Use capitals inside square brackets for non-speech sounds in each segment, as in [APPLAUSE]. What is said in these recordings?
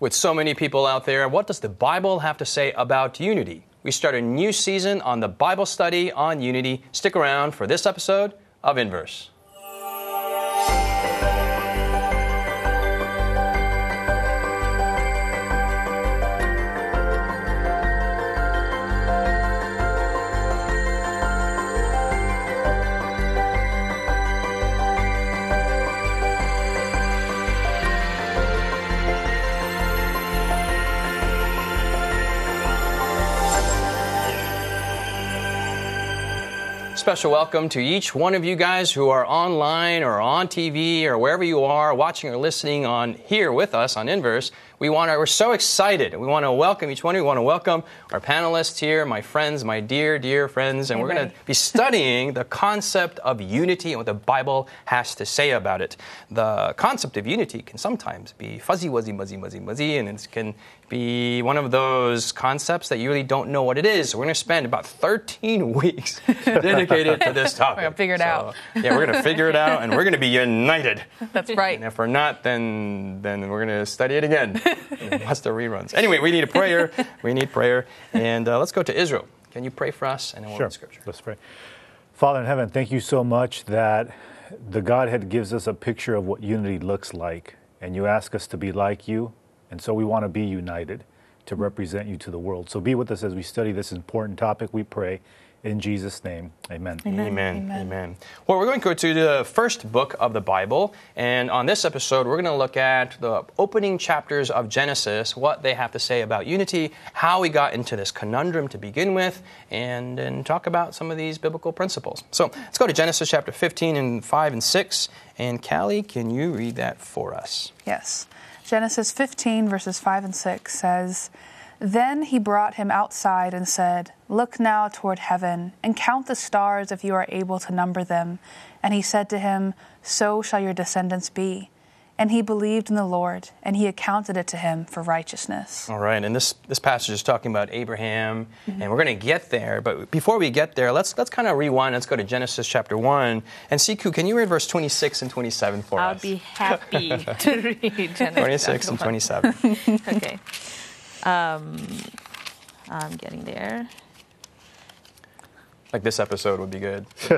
With so many people out there, what does the Bible have to say about unity? We start a new season on the Bible study on unity. Stick around for this episode of Inverse. Special welcome to each one of you guys who are online or on TV or wherever you are watching or listening on here with us on Inverse. We want to, we're so excited. We want to welcome each one of you. We want to welcome our panelists here, my friends, my dear, dear friends, and we're going to be studying the concept of unity and what the Bible has to say about it. The concept of unity can sometimes be fuzzy, wuzzy, muzzy, muzzy, muzzy, and it can be one of those concepts that you really don't know what it is. So we're going to spend about 13 [LAUGHS] weeks [LAUGHS] dedicated to this topic. We're going to figure it so, out. yeah, we're going to figure it out, and we're going to be united. [LAUGHS] That's right. And if we're not, then then we're going to study it again. [LAUGHS] Watch the reruns. Anyway, we need a prayer. [LAUGHS] we need prayer. And uh, let's go to Israel. Can you pray for us? And then we'll sure. read scripture. Let's pray. Father in heaven, thank you so much that the Godhead gives us a picture of what unity looks like. And you ask us to be like you. And so we want to be united to represent you to the world. So be with us as we study this important topic, we pray. In Jesus' name, amen. Amen. Amen. amen. Well, we're going to go to the first book of the Bible. And on this episode, we're going to look at the opening chapters of Genesis, what they have to say about unity, how we got into this conundrum to begin with, and, and talk about some of these biblical principles. So let's go to Genesis chapter 15 and 5 and 6. And Callie, can you read that for us? Yes. Genesis 15, verses 5 and 6 says, then he brought him outside and said, Look now toward heaven, and count the stars if you are able to number them. And he said to him, So shall your descendants be. And he believed in the Lord, and he accounted it to him for righteousness. All right, and this, this passage is talking about Abraham, mm-hmm. and we're going to get there. But before we get there, let's, let's kind of rewind. Let's go to Genesis chapter 1. And Siku, can you read verse 26 and 27 for I'll us? I'll be happy [LAUGHS] to read Genesis 26 and 27. [LAUGHS] okay. Um, I'm getting there. Like this episode would be good. [LAUGHS]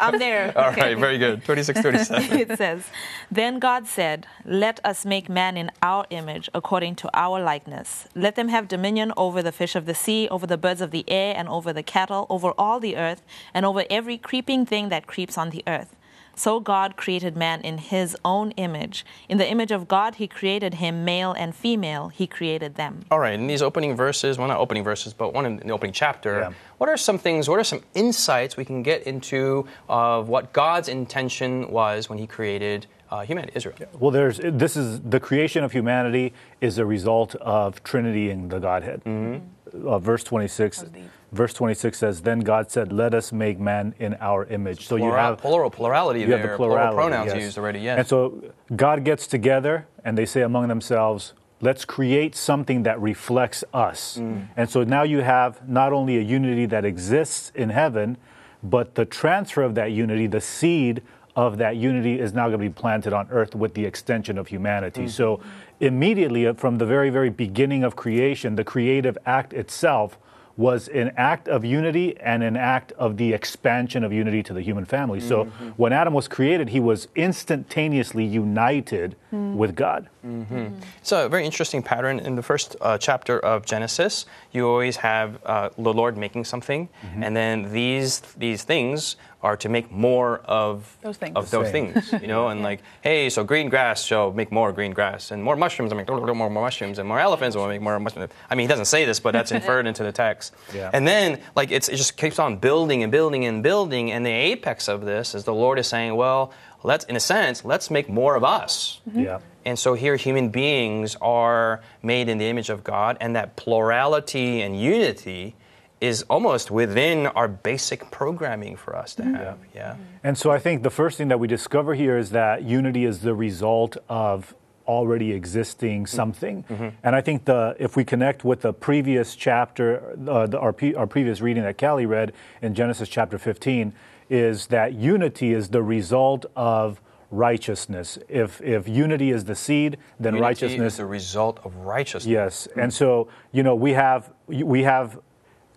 I'm there. [LAUGHS] All okay. right, very good. 26, 27. [LAUGHS] it says, Then God said, Let us make man in our image, according to our likeness. Let them have dominion over the fish of the sea, over the birds of the air, and over the cattle, over all the earth, and over every creeping thing that creeps on the earth. So God created man in his own image. In the image of God, he created him, male and female, he created them. All right, in these opening verses, well, not opening verses, but one in the opening chapter, yeah. what are some things, what are some insights we can get into of what God's intention was when he created uh, humanity, Israel. Well, there's this is the creation of humanity is a result of Trinity in the Godhead. Mm-hmm. Uh, verse 26. Verse 26 says, "Then God said, Let us make man in our image." So Plural, you have plural plurality you there. Have the plurality, plural pronouns yes. used already. Yes. And so God gets together and they say among themselves, let's create something that reflects us. Mm. And so now you have not only a unity that exists in heaven, but the transfer of that unity, the seed of that unity is now going to be planted on earth with the extension of humanity. Mm-hmm. So, immediately uh, from the very, very beginning of creation, the creative act itself was an act of unity and an act of the expansion of unity to the human family. So mm-hmm. when Adam was created, he was instantaneously united mm. with God. Mm-hmm. Mm-hmm. It's a very interesting pattern. In the first uh, chapter of Genesis, you always have uh, the Lord making something, mm-hmm. and then these these things are to make more of those things. Of those things, you know, and [LAUGHS] yeah. like, hey, so green grass shall make more green grass, and more mushrooms will make more, more mushrooms, and more elephants will make more mushrooms. I mean, he doesn't say this, but that's inferred into the text. [LAUGHS] Yeah. And then, like, it just keeps on building and building and building, and the apex of this is the Lord is saying, well, let's, in a sense, let's make more of us. Mm-hmm. Yeah. And so here, human beings are made in the image of God, and that plurality and unity is almost within our basic programming for us to have. Yeah. And so I think the first thing that we discover here is that unity is the result of already existing something. Mm-hmm. And I think the if we connect with the previous chapter, uh, the, our, our previous reading that Callie read in Genesis chapter 15, is that unity is the result of righteousness. If if unity is the seed, then Unity righteousness is the result of righteousness. Yes, and so you know we have we have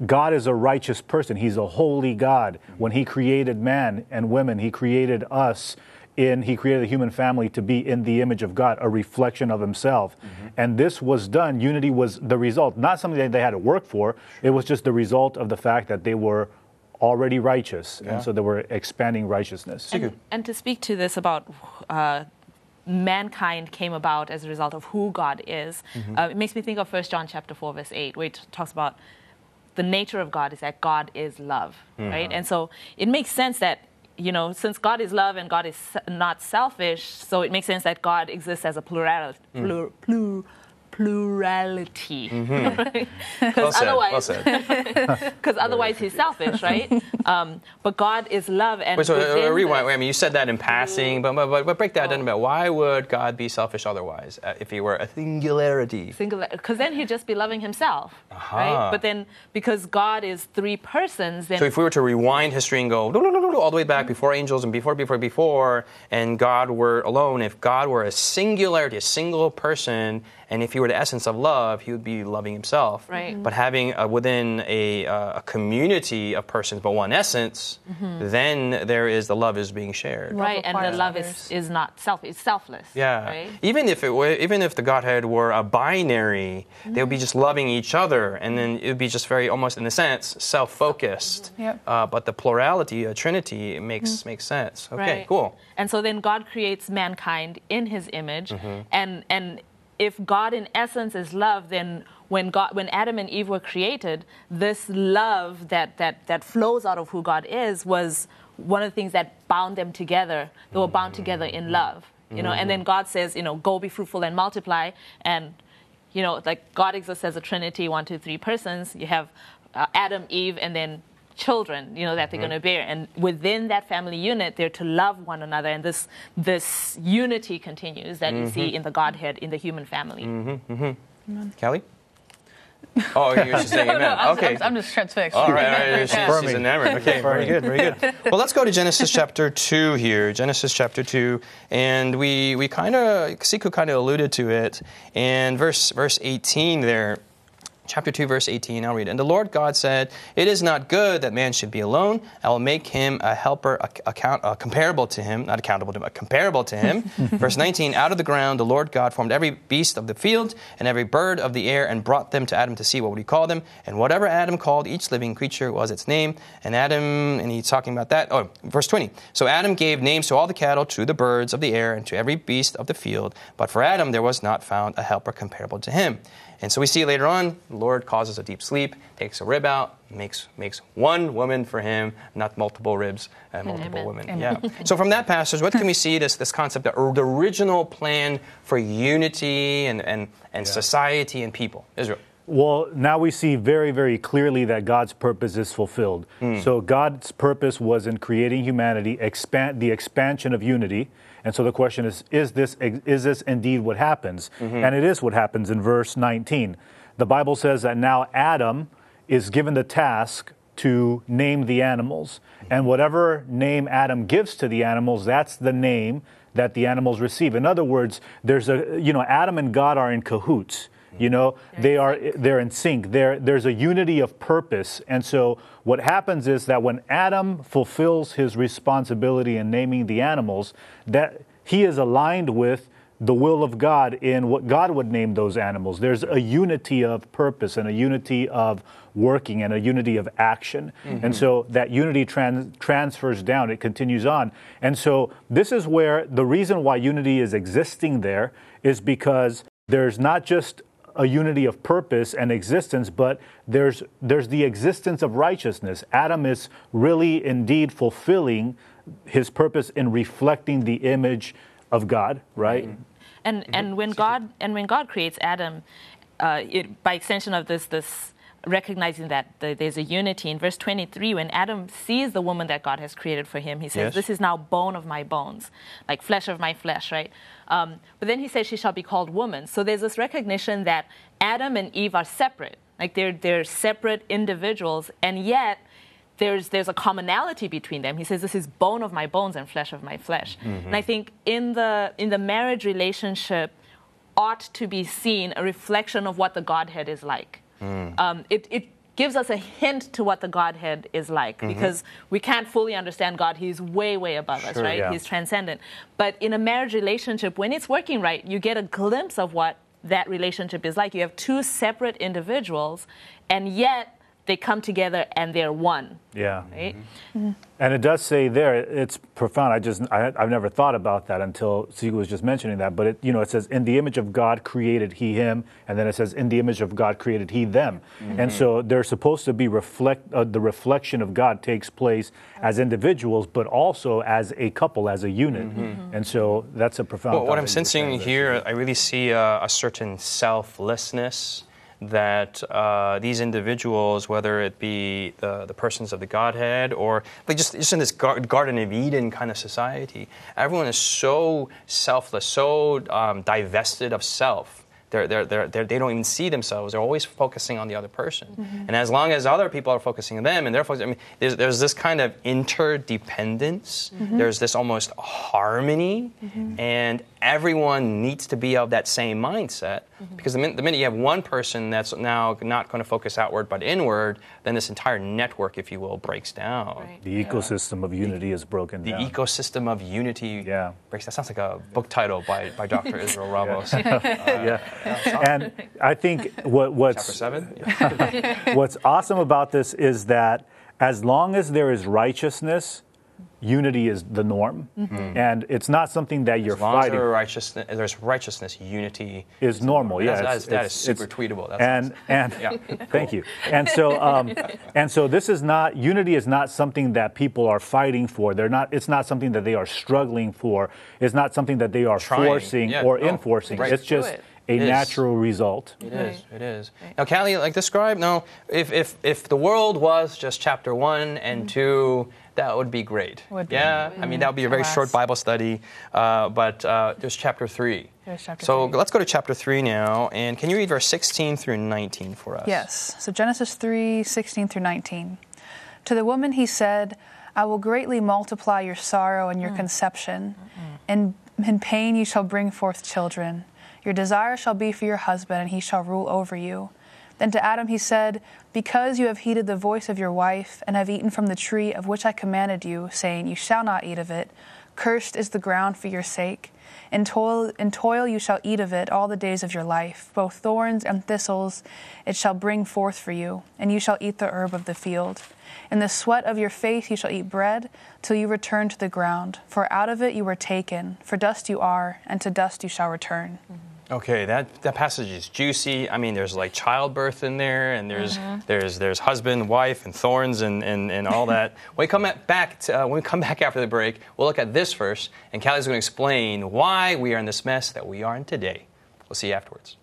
God is a righteous person. He's a holy God. When He created man and women, He created us in He created the human family to be in the image of God, a reflection of Himself. And this was done. Unity was the result, not something that they had to work for. It was just the result of the fact that they were already righteous, Yeah. and so they were expanding righteousness. And, and to speak to this about uh, mankind came about as a result of who God is, uh, it makes me think of 1 John chapter 4, verse 8, where it talks about the nature of God is that God is love, mm-hmm. right? And so it makes sense that, you know, since God is love and God is not selfish, so it makes sense that God exists as a plural, mm. plur, plur, plurality. [LAUGHS] Well said. Well otherwise-. Because [LAUGHS] otherwise he's selfish, right? um, but God is love, and Wait, so uh, rewind. this- I mean, you said that in passing, but but, but, break that down about why would God be selfish otherwise uh, if He were a singularity? singular because then he'd just be loving himself Aha. right but then because god is three persons then So if we were to rewind history and go all the way back before angels and before, before, before, and God were alone, if God were a singularity, a single person, and if he were the essence of love, he would be loving himself. Right. But having uh, within a, uh, a community of persons, but one essence, then there is the love is being shared. Right and the love is, is not self it's selfless Yeah. right Even if it were, even if the Godhead were a binary, they would be just loving each other, and then it would be just very, almost in a sense, self-focused. Yep. Uh, but the plurality, a Trinity, it makes makes sense. Okay, right cool. and so then god creates mankind in his image Mm-hmm. and and if god in essence is love then when god when adam and eve were created this love that that that flows out of who god is was one of the things that bound them together. They were bound together in love you know? And then god says you know go be fruitful and multiply. And you know like god exists as a trinity one two three persons. You have uh, adam eve and then children you know that they're going to bear and within that family unit they're to love one another and this this unity continues that you see in the godhead in the human family mhm mhm mhm Kelly? [LAUGHS] Oh, you're just saying amen. I'm, Okay. I'm, I'm just transfixed. all right, all right. She's, [LAUGHS] Yeah. she's enamored. Okay, very good, very good. Well, let's go to Genesis chapter 2 here. Genesis chapter 2. And we, we kind of, Siku kind of alluded to it. And verse, verse 18 there. Chapter 2, verse 18, I'll read it. And the Lord God said, It is not good that man should be alone. I will make him a helper ac- account, uh, comparable to him, not accountable to him, but comparable to him. [LAUGHS] verse 19, Out of the ground the Lord God formed every beast of the field and every bird of the air and brought them to Adam to see what would he call them. And whatever Adam called each living creature was its name. And Adam, and he's talking about that. Oh, verse 20. So Adam gave names to all the cattle, to the birds of the air, and to every beast of the field. But for Adam there was not found a helper comparable to him. And so we see later on, the Lord causes a deep sleep, takes a rib out, makes makes one woman for him, not multiple ribs uh, and multiple Amen. women. Yeah. [LAUGHS] So from that passage, what can we see this this concept of the original plan for unity and and, and society and people? Israel. Well, now we see very, very clearly that God's purpose is fulfilled. Hmm. So God's purpose was in creating humanity, expand the expansion of unity. And so the question is: Is this is this indeed what happens? Mm-hmm. And it is what happens in verse 19. The Bible says that now Adam is given the task to name the animals, and whatever name Adam gives to the animals, that's the name that the animals receive. In other words, there's a you know Adam and God are in cahoots. You know, they are they're in sync. There there's a unity of purpose. And so what happens is that when Adam fulfills his responsibility in naming the animals, that he is aligned with the will of God in what God would name those animals. There's a unity of purpose and a unity of working and a unity of action. And so that unity trans- transfers down, it continues on. And so this is where the reason why unity is existing there is because there's not just a unity of purpose and existence, but there's there's the existence of righteousness. Adam is really indeed fulfilling his purpose in reflecting the image of God, right? and and when God and when God creates Adam, uh, it, by extension of this this recognizing that the, there's a unity in verse 23 when Adam sees the woman that God has created for him he says Yes. this is now bone of my bones like flesh of my flesh right um, but then he says she shall be called woman so there's this recognition that Adam and Eve are separate like they're they're separate individuals and yet there's there's a commonality between them. He says, "This is bone of my bones and flesh of my flesh." Mm-hmm. And I think in the in the marriage relationship ought to be seen a reflection of what the Godhead is like. Mm. Um, it, it gives us a hint to what the Godhead is like Mm-hmm. because we can't fully understand God. He's way, way above us, right? yeah. He's transcendent. But in a marriage relationship, when it's working right, you get a glimpse of what that relationship is like. You have two separate individuals, and yet they come together and they're one, Yeah. right? Mm-hmm. And it does say there, it's profound. I just, I, I've never thought about that until Siku was just mentioning that. But it, you know, it says, "In the image of God created He him," and then it says, "In the image of God created He them." Mm-hmm. And so they're supposed to be reflect. Uh, the reflection of God takes place as individuals, but also as a couple, as a unit. Mm-hmm. And so that's a profound. Well, what I'm that you were sensing here, I really see a, a certain selflessness that uh, these individuals, whether it be the, the persons of the Godhead or like just, just in this gar- Garden of Eden kind of society, everyone is so selfless, so um, divested of self. They're, they're, they're, they're, they don't even see themselves. They're always focusing on the other person. And as long as other people are focusing on them and they're focusing, I mean, there's, there's this kind of interdependence. There's this almost harmony. And everyone needs to be of that same mindset. Mm-hmm. Because the minute, the minute you have one person that's now not going to focus outward but inward, then this entire network, if you will, breaks down. Right. the ecosystem of unity is broken The down. ecosystem of unity Yeah. breaks. That sounds like a book title by, by Dr. [LAUGHS] Israel Ramos. [LAUGHS] [LAUGHS] yeah. And I think what, what's seven. What's awesome about this is that as long as there is righteousness, unity is the norm, and it's not something that you're As long as fighting. there righteousness, there's righteousness, unity. Is normal, yeah. That's- it's- that is it's- super tweetable. That's and and Yeah, [LAUGHS] thank you. And so um, [LAUGHS] and so this is not unity is not something that people are fighting for. They're not. It's not something that they are struggling for. It's not something that they are Trying. forcing Yeah, or no, enforcing. right. It's just Do it. a It is. natural result. It is. It is. Now, Callie, like describe. No, if if if the world was just chapter one and two, that would be great. Would be. yeah, I mean that would be a very Alas. short Bible study. Uh, but uh, there's chapter three. There's chapter so three. let's go to chapter three now, and can you read verse 16 through 19 for us? Yes. So Genesis 3 16 through 19. To the woman he said, I will greatly multiply your sorrow and your conception. In, in pain you shall bring forth children. Your desire shall be for your husband, and he shall rule over you. Then to Adam he said, Because you have heeded the voice of your wife, and have eaten from the tree of which I commanded you, saying, You shall not eat of it, cursed is the ground for your sake. In toil, in toil you shall eat of it all the days of your life. Both thorns and thistles it shall bring forth for you, and you shall eat the herb of the field. In the sweat of your face you shall eat bread, till you return to the ground. For out of it you were taken, for dust you are, and to dust you shall return. Mm-hmm. Okay, that, that passage is juicy. I mean, there's like childbirth in there, and there's Mm-hmm. there's there's husband, wife, and thorns, and, and, and all that. [LAUGHS] when we come back to, uh, when we come back after the break, we'll look at this verse, and Callie's going to explain why we are in this mess that we are in today. We'll see you afterwards.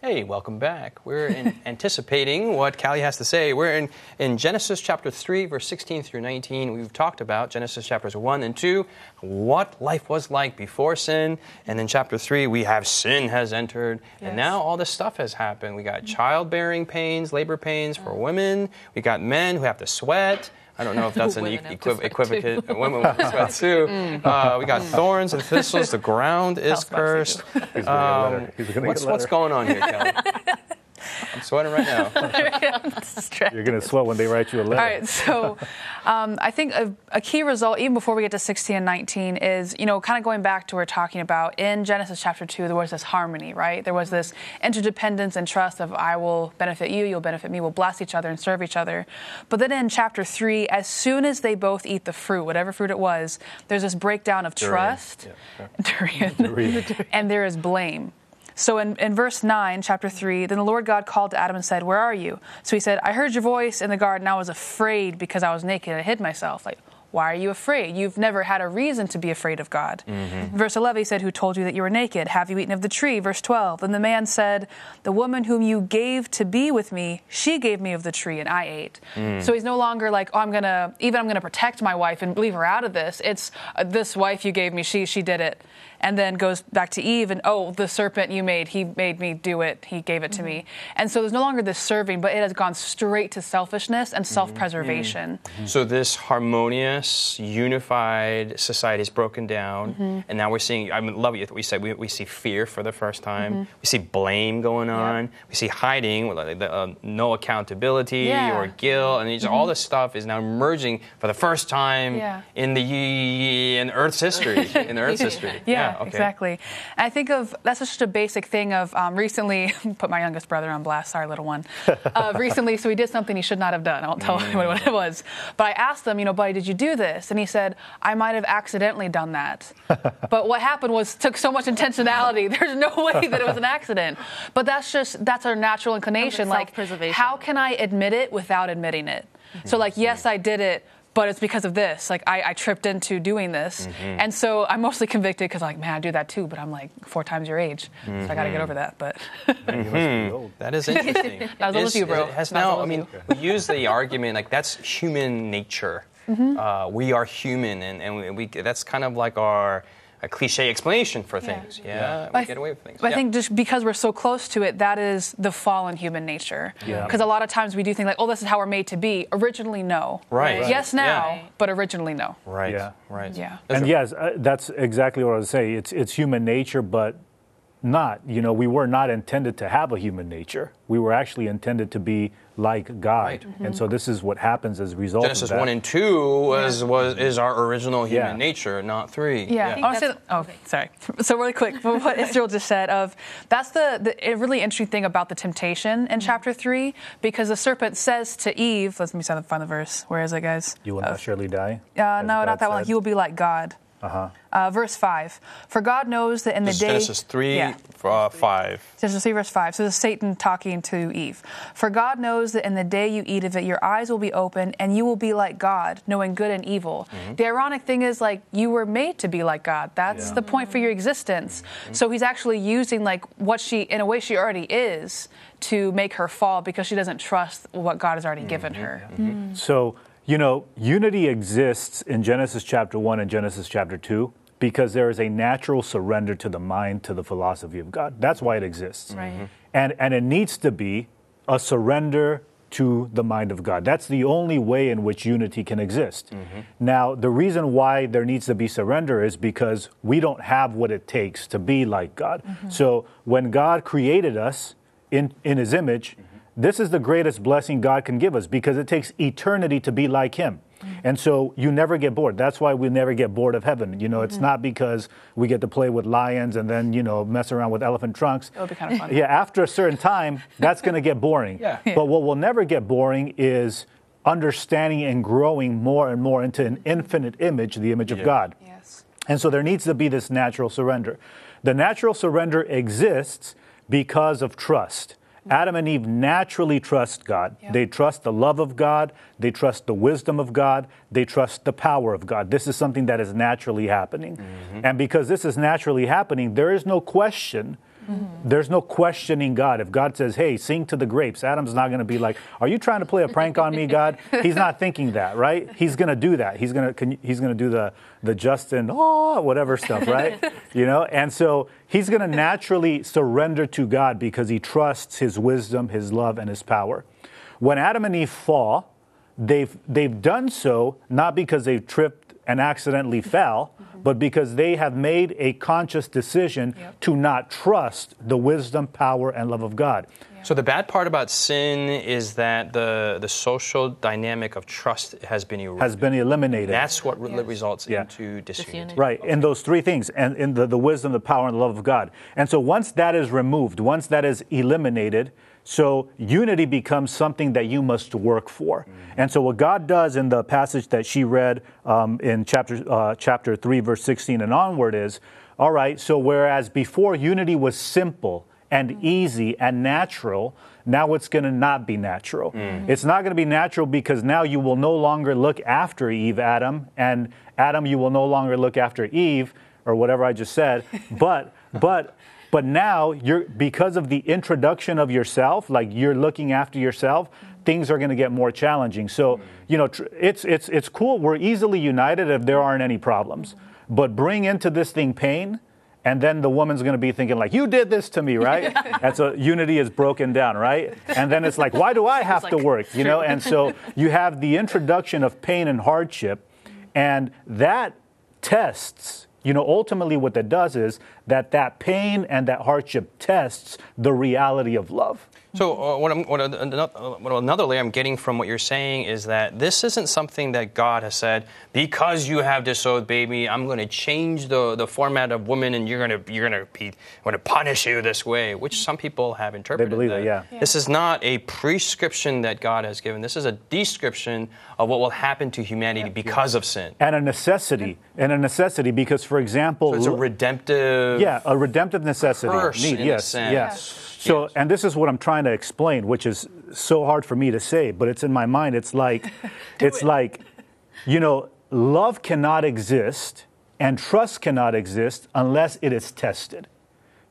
Hey, welcome back. We're in [LAUGHS] anticipating what Callie has to say. We're in, in Genesis chapter 3, verse 16 through 19. We've talked about Genesis chapters 1 and 2, what life was like before sin. And in chapter 3, we have sin has entered. And now all this stuff has happened. We got mm-hmm. childbearing pains, labor pains for women. We got men who have to sweat. I don't know if that's an Women e- have to equiv- equivocate. Women have to sweat too. Uh, we got thorns and thistles. The ground is House box, you cursed. He's gonna get a Um. He's What's, what's going on here, Kelly? [LAUGHS] I'm sweating right now. [LAUGHS] You're going to sweat when they write you a letter. All right, so um, I think a, a key result, even before we get to 16 and 19, is, you know, kind of going back to what we're talking about in Genesis chapter 2, there was this harmony, right? There was this interdependence and trust of I will benefit you, you'll benefit me, we'll bless each other and serve each other. But then in chapter 3, as soon as they both eat the fruit, whatever fruit it was, there's this breakdown of trust. [LAUGHS] Durian. [LAUGHS] and there is blame. So in, in verse 9, chapter 3, then the Lord God called to Adam and said, Where are you? So he said, I heard your voice in the garden. I was afraid because I was naked and I hid myself. Like, why are you afraid? You've never had a reason to be afraid of God. Verse 11, he said, Who told you that you were naked? Have you eaten of the tree? Verse 12, then the man said, The woman whom you gave to be with me, she gave me of the tree and I ate. So he's no longer like, Oh, I'm going to, even I'm going to protect my wife and leave her out of this. It's uh, this wife you gave me, she, she did it. And then goes back to Eve and oh, the serpent you made, he made me do it, he gave it to me. And so there's no longer this serving, but it has gone straight to selfishness and self-preservation. So this harmonious, unified society is broken down, Mm-hmm. and now we're seeing. I mean, love what we said. We, we see fear for the first time. Mm-hmm. We see blame going on. We see hiding, like the, uh, no accountability Yeah. Mm-hmm. or guilt, and these, all this stuff is now emerging for the first time Yeah. in the in Earth's history. In Earth's [LAUGHS] history. Yeah, okay. exactly. And I think of that's just a basic thing of um, recently [LAUGHS] put my youngest brother on blast. Sorry, little one. Uh, [LAUGHS] recently, so he did something he should not have done. I won't tell anyone what it was. But I asked him, you know, buddy, did you do this? And he said, I might have accidentally done that. [LAUGHS] but what happened was took so much intentionality. There's no way that it was an accident. But that's just that's our natural inclination. Like, self-preservation. how can I admit it without admitting it? So, like, yes, I did it but it's because of this. Like I, I tripped into doing this, and so I'm mostly convicted because like, man, I do that too. But I'm like four times your age, so I got to get over that. But That is [LAUGHS] interesting. Not as old you, bro. It has now. I mean, we use the argument like that's human nature. Mm-hmm. Uh, we are human, and, and we, we that's kind of like our a cliche explanation for Yeah. things. Yeah, I we get away with things. But I think just because we're so close to it, that is the fallen human nature. Yeah. Because a lot of times we do think like, oh, this is how we're made to be. Originally, no. Right. Right. Yes, now, Yeah. but originally, no. right, Yeah. right. Yeah. And yes, uh, that's exactly what I was saying. It's it's human nature, but not. You know, we were not intended to have a human nature. We were actually intended to be like God. Right. And so this is what happens as a result Genesis of that. one and two was was is our original human Yeah. nature, not three. Yeah. think I wanna say that's- that- oh, sorry. So really quick, [LAUGHS] what Israel just said of that's the, the really interesting thing about the temptation in chapter three because the serpent says to Eve, let me find the verse. Where is it, guys? You will Uh, not surely die. Uh, no, God not that one. said. You will be like God. Uh-huh. Uh, verse 5. For God knows that in This the day. Genesis three, Yeah. uh, five. Genesis 3, verse 5. So this is Satan talking to Eve. For God knows that in the day you eat of it, your eyes will be open and you will be like God, knowing good and evil. The ironic thing is, like, you were made to be like God. That's Yeah. the point for your existence. So he's actually using, like, what she, in a way, she already is to make her fall because she doesn't trust what God has already given her. So, you know, unity exists in Genesis chapter 1 and Genesis chapter 2 because there is a natural surrender to the mind, to the philosophy of God. That's why it exists. Right. Mm-hmm. And, and it needs to be a surrender to the mind of God. That's the only way in which unity can exist. Mm-hmm. Now, the reason why there needs to be surrender is because we don't have what it takes to be like God. Mm-hmm. So, when God created us in, in his image, this is the greatest blessing God can give us because it takes eternity to be like him. And so you never get bored. That's why we never get bored of heaven. You know, it's mm-hmm. not because we get to play with lions and then, you know, mess around with elephant trunks. That would be kind of fun. Yeah, after a certain time, that's going to get boring. [LAUGHS] Yeah. But what will never get boring is understanding and growing more and more into an infinite image, the image of God. Yes. And so there needs to be this natural surrender. The natural surrender exists because of trust. Adam and Eve naturally trust God. Yeah. They trust the love of God. They trust the wisdom of God. They trust the power of God. This is something that is naturally happening. Mm-hmm. And because this is naturally happening, there is no question. Mm-hmm. There's no questioning God. If God says, hey, sing to the grapes, Adam's not going to be like, are you trying to play a prank on me, God? [LAUGHS] He's not thinking that, right? He's going to do that. He's going to he's going to do the the Justin, oh, whatever stuff, right? [LAUGHS] you know? And so he's going to naturally surrender to God because he trusts his wisdom, his love, and his power. When Adam and Eve fall, they've, they've done so not because they've tripped and accidentally fell, but because they have made a conscious decision Yep. to not trust the wisdom, power, and love of God. So the bad part about sin is that the the social dynamic of trust has been eroded. Has been eliminated. That's what re- Yes. results Yeah. into disunity. Disunity. Right, in those three things, and in the, the wisdom, the power, and the love of God. And so once that is removed, once that is eliminated, so unity becomes something that you must work for. And so what God does in the passage that she read um, in chapter uh, chapter three, verse sixteen and onward is, all right. So whereas before unity was simple and easy and natural, now it's going to not be natural. It's not going to be natural because now you will no longer look after Eve, Adam, and Adam, you will no longer look after Eve, or whatever I just said. [LAUGHS] But, but, but now you're because of the introduction of yourself, like you're looking after yourself. Things are going to get more challenging. So, you know, tr- it's it's it's cool. We're easily united if there aren't any problems. But bring into this thing pain, and then the woman's going to be thinking like you did this to me right [LAUGHS] and so unity is broken down right and then it's like why do i have to work you know and so [LAUGHS] you have the introduction of pain and hardship and that tests you know ultimately what that does is that that pain and that hardship tests the reality of love So, uh, what, I'm, what, another, what another layer I'm getting from what you're saying is that this isn't something that God has said, because you have disowned baby, I'm going to change the, the format of women and you're going to you're going to be I'm going to punish you this way, which some people have interpreted. They believe it, that. yeah. This is not a prescription that God has given. This is a description of what will happen to humanity because of sin. and a necessity and a necessity because for example So it's a l- redemptive. yeah a redemptive necessity curse need in a yes sense. yes so and this is what i'm trying to explain which is so hard for me to say but it's in my mind it's like [LAUGHS] it's like you know love cannot exist and trust cannot exist unless it is tested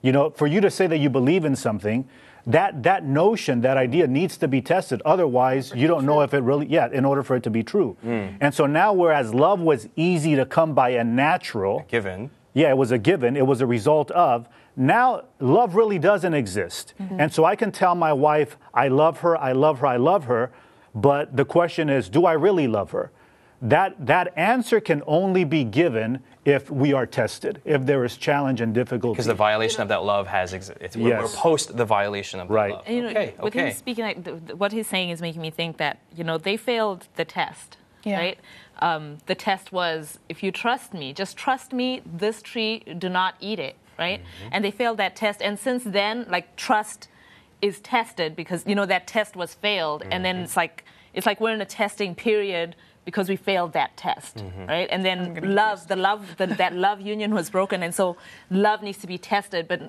you know for you to say that you believe in something that that notion that idea needs to be tested otherwise you don't know if it really yeah in order for it to be true hmm. and so now whereas love was easy to come by and natural Given. yeah, it was a given. It was a result of. Now, love really doesn't exist. And so I can tell my wife, I love her, I love her, I love her. But the question is, do I really love her? That, that answer can only be given if we are tested, if there is challenge and difficulty. Because the violation of that love has existed. We're, Yes. we're post the violation of that Right. love. And, you know, okay, with okay. him speaking, like, th- th- what he's saying is making me think that you know they failed the test, Yeah. right? Um, the test was if you trust me, just trust me. This tree, do not eat it, right? Mm-hmm. And they failed that test, and since then, like trust is tested because you know that test was failed, and then Mm-hmm. it's like it's like we're in a testing period because we failed that test, Mm-hmm. right? And then love, the love, the, that love union was broken, and so love needs to be tested, but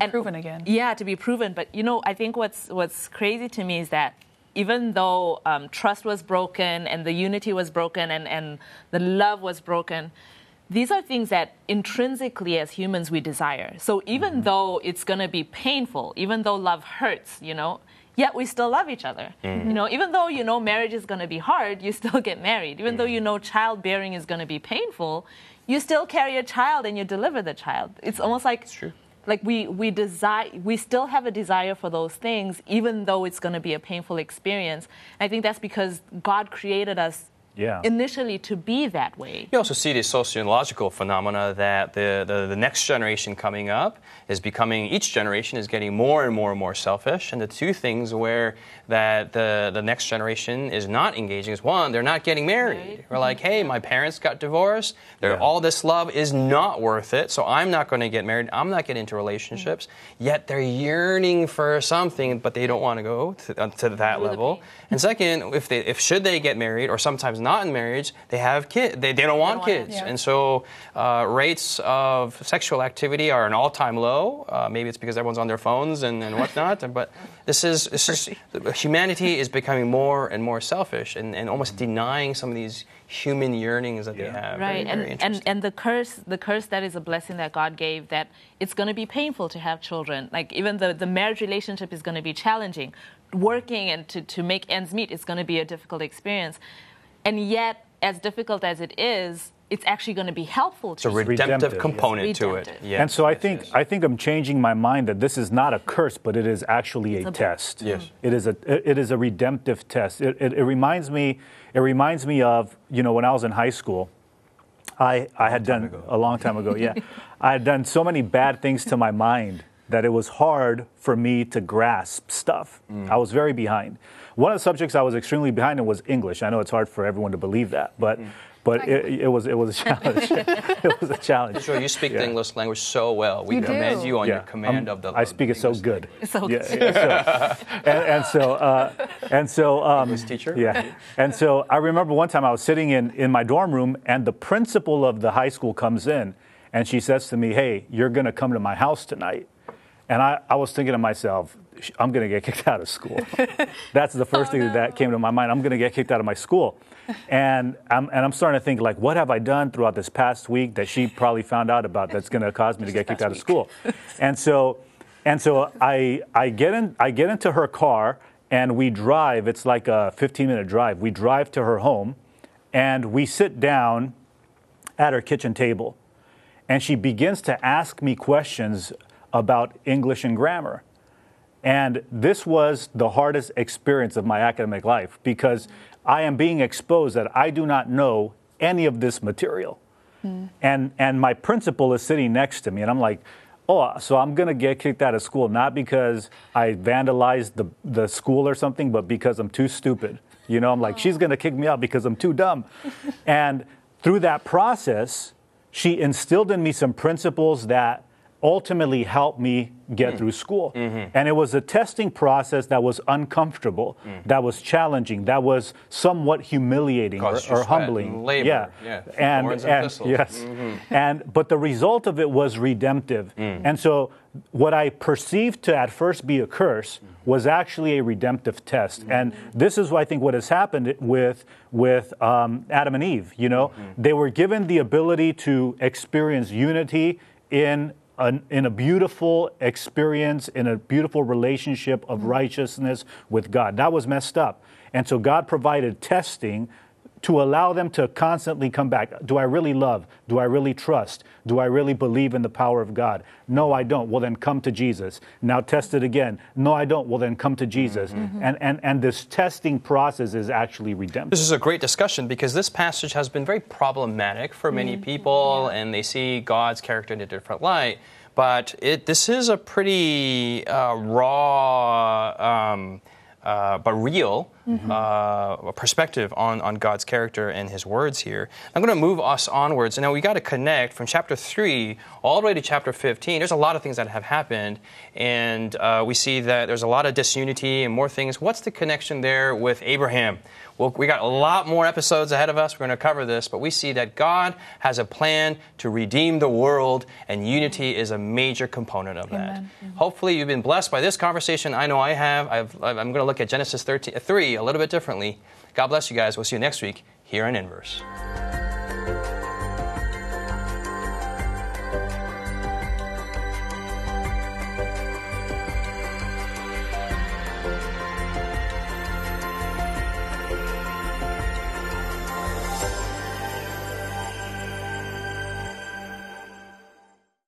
and proven again. yeah, to be proven. But you know, I think what's what's crazy to me is that even though um, trust was broken and the unity was broken and, and the love was broken, these are things that intrinsically as humans we desire. So even mm-hmm. though it's going to be painful, even though love hurts, you know, yet we still love each other. Mm-hmm. You know, even though you know marriage is going to be hard, you still get married. Even though mm-hmm. you know childbearing is going to be painful, you still carry a child and you deliver the child. It's almost like true. like we we desire we still have a desire for those things even though it's going to be a painful experience i think that's because god created us Yeah. initially to be that way You also see the sociological phenomena that the, the, the next generation coming up is becoming, each generation is getting more and more and more selfish. And the two things where that the, the next generation is not engaging is one, they're not getting married. We're like, hey, my parents got divorced. They're, Yeah. All this love is not worth it. So I'm not going to get married. I'm not getting into relationships. Yet they're yearning for something, but they don't want to go to, uh, to that level. And second, if they, if should they get married, or sometimes not in marriage, they have kids. They, they don't want don't want kids, Yeah. and so uh, rates of sexual activity are an all-time low. Uh, maybe it's because everyone's on their phones and, and whatnot. [LAUGHS] but this is this is humanity is becoming more and more selfish and, and almost denying some of these human yearnings that they have. right Very, very and, and and the curse the curse that is a blessing that god gave that it's going to be painful to have children like even the, the marriage relationship is going to be challenging working and to, to make ends meet is going to be a difficult experience and yet as difficult as it is it's actually going to be helpful it's a to you. redemptive, redemptive, yes. component to it. Redemptive. Yeah. and so I think I think I'm changing my mind that this is not a curse, but it is actually a, a- test. Yes. it is a it is a redemptive test. It, it, it reminds me it reminds me of you know when I was in high school, I I had done a long time ago. Yeah, [LAUGHS] I had done so many bad things to my mind that it was hard for me to grasp stuff. I was very behind. One of the subjects I was extremely behind in was English. I know it's hard for everyone to believe that, but. But it, it was it was a challenge. [LAUGHS] [LAUGHS] it was a challenge. Sure, you speak the English language so well. We You do. commend you on your command I'm- of the. I speak it so English good. So yeah, yeah, so, [LAUGHS] and, and so, uh, and so, um, English teacher? Yeah, and so I remember one time I was sitting in in my dorm room, and the principal of the high school comes in, and she says to me, "Hey, you're going to come to my house tonight," and I, I was thinking to myself. I'm going to get kicked [LAUGHS] out of school. That's the first Oh, thing that, that came to my mind. I'm going to get kicked out of my school. And I'm, and I'm starting to think, like, what have I done throughout this past week that she probably found out about that's going to cause me to get kicked out of school? And so, and so I, I, get in, I get into her car and we drive. It's like a 15 minute drive. We drive to her home and we sit down at her kitchen table. and she begins to ask me questions about English and grammar. And this was the hardest experience of my academic life because I am being exposed that I do not know any of this material. Mm. And, and my principal is sitting next to me, and I'm like, oh, so I'm going to get kicked out of school, not because I vandalized the, the school or something, but because I'm too stupid. You know, I'm like, oh. she's going to kick me out because I'm too dumb. [LAUGHS] and through that process, she instilled in me some principles that ultimately helped me get mm. through school. Mm-hmm. And it was a testing process that was uncomfortable, mm. that was challenging, that was somewhat humiliating or, or humbling. Labor. Yeah. yeah. And, and, and yes. Mm-hmm. And but the result of it was redemptive. Mm. And so what I perceived to at first be a curse was actually a redemptive test. Mm-hmm. And this is, I think, what has happened with, with um, Adam and Eve. You know, mm-hmm. they were given the ability to experience unity in an, in a beautiful experience, in a beautiful relationship of mm-hmm. righteousness with God. That was messed up. And so God provided testing to allow them to constantly come back. Do I really love? Do I really trust? Do I really believe in the power of God? No, I don't. Well, then come to Jesus. Now test it again. No, I don't. Well, then come to Jesus. Mm-hmm. And, and, and this testing process is actually redemptive. This is a great discussion because this passage has been very problematic for many mm-hmm. people, yeah. and they see God's character in a different light. But it, this is a pretty uh, raw. Um, uh, but real mm-hmm. uh, perspective on, on God's character and His words here. I'm going to move us onwards. And now we got to connect from chapter 3 all the way to chapter 15. There's a lot of things that have happened, and uh, we see that there's a lot of disunity and more things. What's the connection there with Abraham? Well, we got a lot more episodes ahead of us. We're going to cover this, but we see that God has a plan to redeem the world, and unity is a major component of Amen. that. Mm-hmm. Hopefully, you've been blessed by this conversation. I know I have. i am going to look at Genesis 13, 3 a little bit differently. God bless you guys. We'll see you next week here on Inverse.